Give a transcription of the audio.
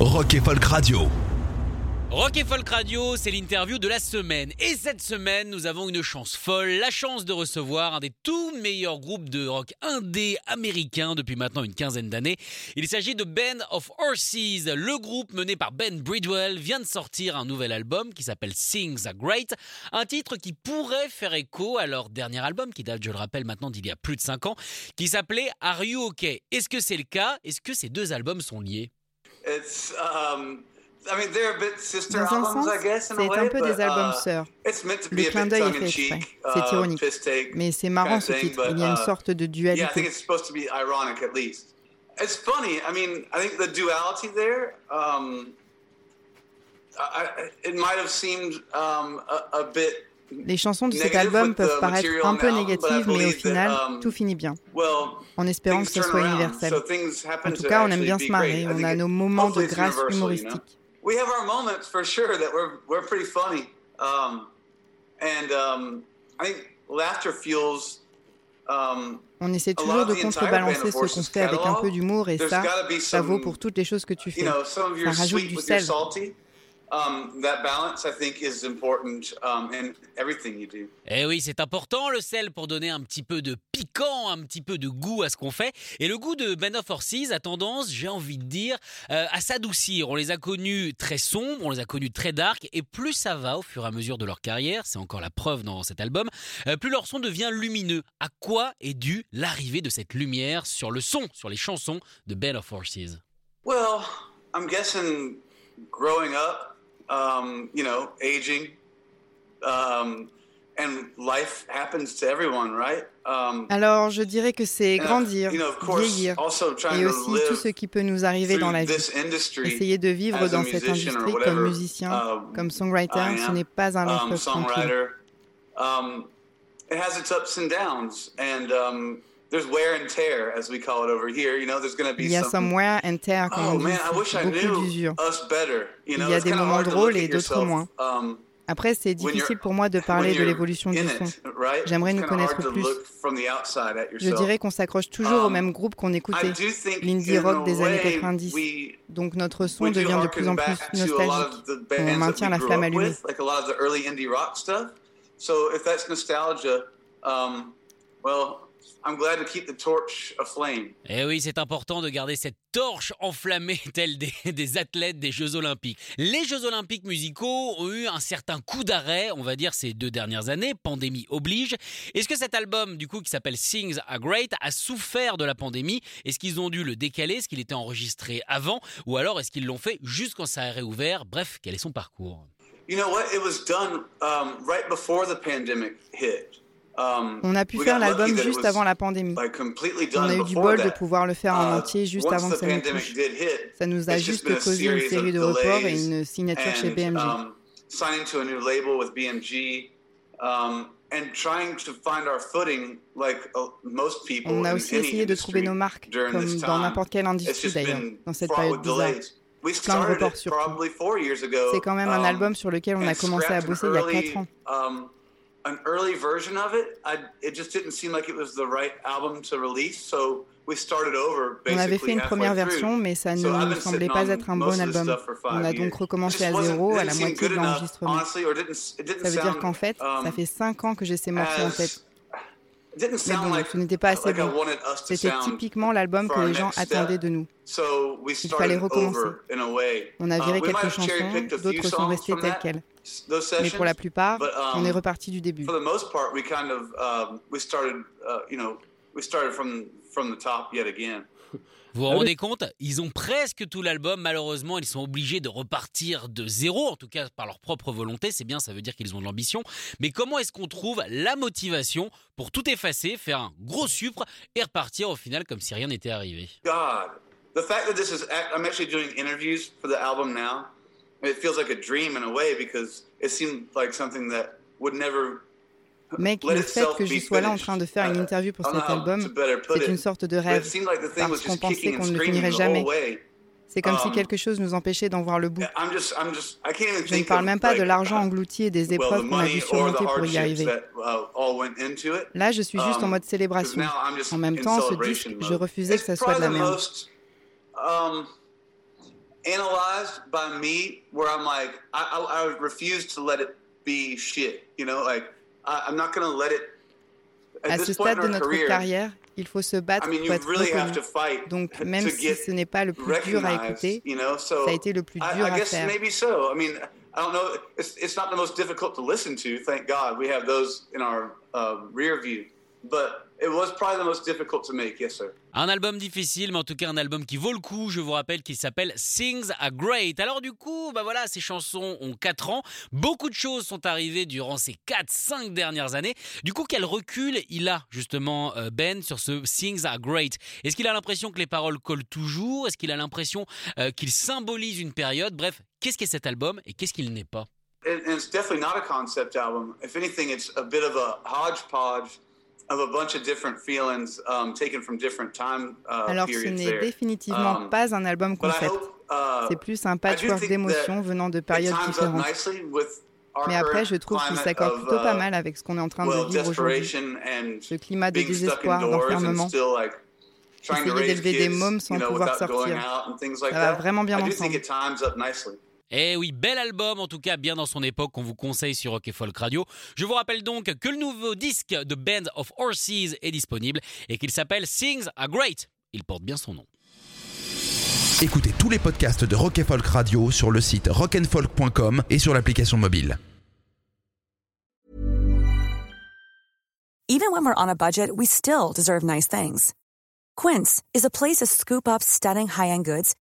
Rock et Folk Radio. Rock et Folk Radio, c'est l'interview de la semaine. Et cette semaine, nous avons une chance folle, la chance de recevoir un des tout meilleurs groupes de rock indé américain depuis maintenant une quinzaine d'années. Il s'agit de Band of Horses. Le groupe mené par Ben Bridwell vient de sortir un nouvel album qui s'appelle Things Are Great, un titre qui pourrait faire écho à leur dernier album qui date, je le rappelle maintenant, d'il y a plus de 5 ans, qui s'appelait Are You OK? Est-ce que c'est le cas? Est-ce que ces deux albums sont liés? It's, um, I mean, they're a bit sister Dans un albums, sens, I guess, in c'est a way, un peu but, des albums uh, sœurs. it's meant to Le be a clin bit d'œil est tongue fait in exprès. cheek, C'est uh, ironique. piss take Mais c'est kind marrant of ce thing, titre. but, Il y a une uh, sorte de Yeah, I think dualité. it's supposed to be ironic at least. It's funny. I mean, I think the duality there. Um, I, I- it might have seemed um, a, a bit Les chansons de cet album peuvent paraître un peu négatives, mais au final, um, tout finit bien, en espérant que ce soit universel. En tout to cas, on aime bien se marrer, on a nos moments de grâce universal, you know? humoristique. We have our moments for sure that we're we're pretty funny, um, and um, I think laughter fuels. Um, On essaie toujours de contrebalancer ce qu'on fait avec un peu d'humour, et ça, ça vaut pour toutes les choses que tu fais. Ça rajoute du sel. Um, that balance, I think, is important um, in everything you do. Eh oui, c'est important le sel pour donner un petit peu de piquant, un petit peu de goût à ce qu'on fait. Et le goût de Band of Horses a tendance, j'ai envie de dire, euh, à s'adoucir. On les a connus très sombres, on les a connus très dark, et plus ça va au fur et à mesure de leur carrière, c'est encore la preuve dans cet album, euh, plus leur son devient lumineux. À quoi est due l'arrivée de cette lumière sur le son, sur les chansons de Band of Horses? Well, I'm guessing growing up, um, you know, aging, um, and life happens to everyone, right? Um, Alors, je dirais que c'est and, grandir, you know, of course, vieillir, et to aussi tout ce qui peut nous arriver dans la vie. this industry Essayer de vivre dans cette industrie whatever, comme musicien, um, comme songwriter, ce n'est pas un long um, tranquille. songwriter. Um, it has its ups and downs, and um, there's wear and tear, as we call it over here. You know, there's going to be Il y a some. somewhere and tear, comme Oh man, I wish I knew us better. You know, Il y a it's des moments hard to drôles look et at d'autres yourself, moins. um, Après, c'est difficile pour moi de parler de l'évolution du son. right? J'aimerais nous connaître plus. look from the outside at Je dirais qu'on s'accroche toujours au Um, même groupe qu'on I écoutait, do think l'indie in rock des années way, 90. we- Donc notre son devient de plus en plus back to a lot of nostalgique. the On maintient la flamme allumée. with, like a lot of the early indie rock stuff. So if that's nostalgia, um, well, I'm glad to keep the torch aflame. Eh oui, c'est important de garder cette torche enflammée telle des, des athlètes des Jeux Olympiques. Les Jeux Olympiques musicaux ont eu un certain coup d'arrêt, on va dire, ces deux dernières années, pandémie oblige. Est-ce que cet album, du coup, qui s'appelle Things Are Great, a souffert de la pandémie? Est-ce qu'ils ont dû le décaler? Est-ce qu'il était enregistré avant? Ou alors est-ce qu'ils l'ont fait juste quand ça a réouvert? Bref, quel est son parcours? You know what? It was done um, right before the pandemic hit. Um, On a pu faire l'album juste avant la pandémie. On a eu du bol de pouvoir le faire en Uh, entier juste avant que ça nous touche. Ça nous a juste causé une série de reports et une signature chez BMG. um, um, uh, On a aussi essayé de trouver nos marques, comme dans n'importe quelle industrie d'ailleurs, dans cette période bizarre. Plein de reports surtout. probably four years ago. C'est quand même un um, album sur lequel on a commencé à bosser il y a early, 4 ans. An early version of it, I, it just didn't seem like it was the right album to release, so we started over On avait fait basically une première version, mais ça ne So semblait pas être un bon album. stuff for five On a donc recommencé à zéro, à la moitié de l'enregistrement. honestly, or didn't- it didn't Ça veut dire qu'en fait, ça um, fait 5 ans que j'ai ces morceaux en tête. Mais bon, ce n'était pas assez bon. wanted us to C'était typiquement l'album for que les gens attendaient de nous. So we Il fallait started recommencer. over in a way. On a Uh, viré quelques chansons, d'autres sont restées from telles quelles. Mais pour la plupart, um, on est reparti du début. Vous vous Ah oui. rendez compte Ils ont presque tout l'album. Malheureusement, ils sont obligés de repartir de zéro, en tout cas par leur propre volonté. C'est bien, ça veut dire qu'ils ont de l'ambition. Mais comment est-ce qu'on trouve la motivation pour tout effacer, faire un gros supre et repartir au final comme si rien n'était arrivé? God, the fact that this is, act- I'm actually doing interviews for the album now. and It feels like a dream in a way because it seemed like something that would never. Mec, le fait que je sois là en train de faire une interview pour cet album, c'est une sorte de rêve. parce qu'on pensait qu'on ne le finirait jamais. C'est comme si Um, quelque chose nous empêchait d'en voir le bout. Je ne parle même pas de l'argent uh, englouti et des épreuves qu'on a dû surmonter pour y arriver. uh. Là, je suis juste en Um, mode célébration. En même temps, ce disque, je refusais que ça soit de la merde. analyzed by me, where I'm like, I, I, I refuse to let it be shit. You know, like I, I'm not gonna let it. At À this ce stade de our notre career, carrière, il faut se battre pour être really have to reconnu. fight Donc, même si get ce n'est pas le plus dur à écouter, you know. So ça a été le plus I- dur I, à guess faire. maybe so. I mean, I don't know. It's, it's not the most difficult to listen to. Thank God we have those in our uh, rear view. But it was probably the most difficult to make. Yes, sir. Un album difficile, mais en tout cas un album qui vaut le coup. Je vous rappelle qu'il s'appelle Things Are Great. Alors du coup, bah voilà, ces chansons ont 4 ans. Beaucoup de choses sont arrivées durant ces 4-5 dernières années. Du coup, quel recul il a justement euh, Ben sur ce Things Are Great? Est-ce qu'il a l'impression que les paroles collent toujours? Est-ce qu'il a l'impression euh, qu'il symbolise une période? Bref, qu'est-ce qu'est cet album et qu'est-ce qu'il n'est pas? It's definitely not a concept album. If anything, it's a bit of a hodgepodge of a bunch of different feelings taken from different time Alors, ce n'est définitivement Um, pas un album concept. uh, C'est plus un patchwork think d'émotions venant de périodes différentes. Mais après, je trouve qu'il climate s'accorde of, plutôt pas uh, mal avec ce qu'on est en train de vivre aujourd'hui. Ce climat de désespoir, d'enfermement. Essayer d'élever des mômes sans pouvoir sortir. out and things like Ça va vraiment bien ensemble. Eh oui, bel album, en tout cas bien dans son époque, qu'on vous conseille sur Rock et Folk Radio. Je vous rappelle donc que le nouveau disque de Band of Horses est disponible et qu'il s'appelle Things Are Great. Il porte bien son nom. Écoutez tous les podcasts de Rock et Folk Radio sur le site rockandfolk.com et sur l'application mobile. Even when we're on a budget, we still deserve nice things. Quince is a place to scoop up stunning high-end goods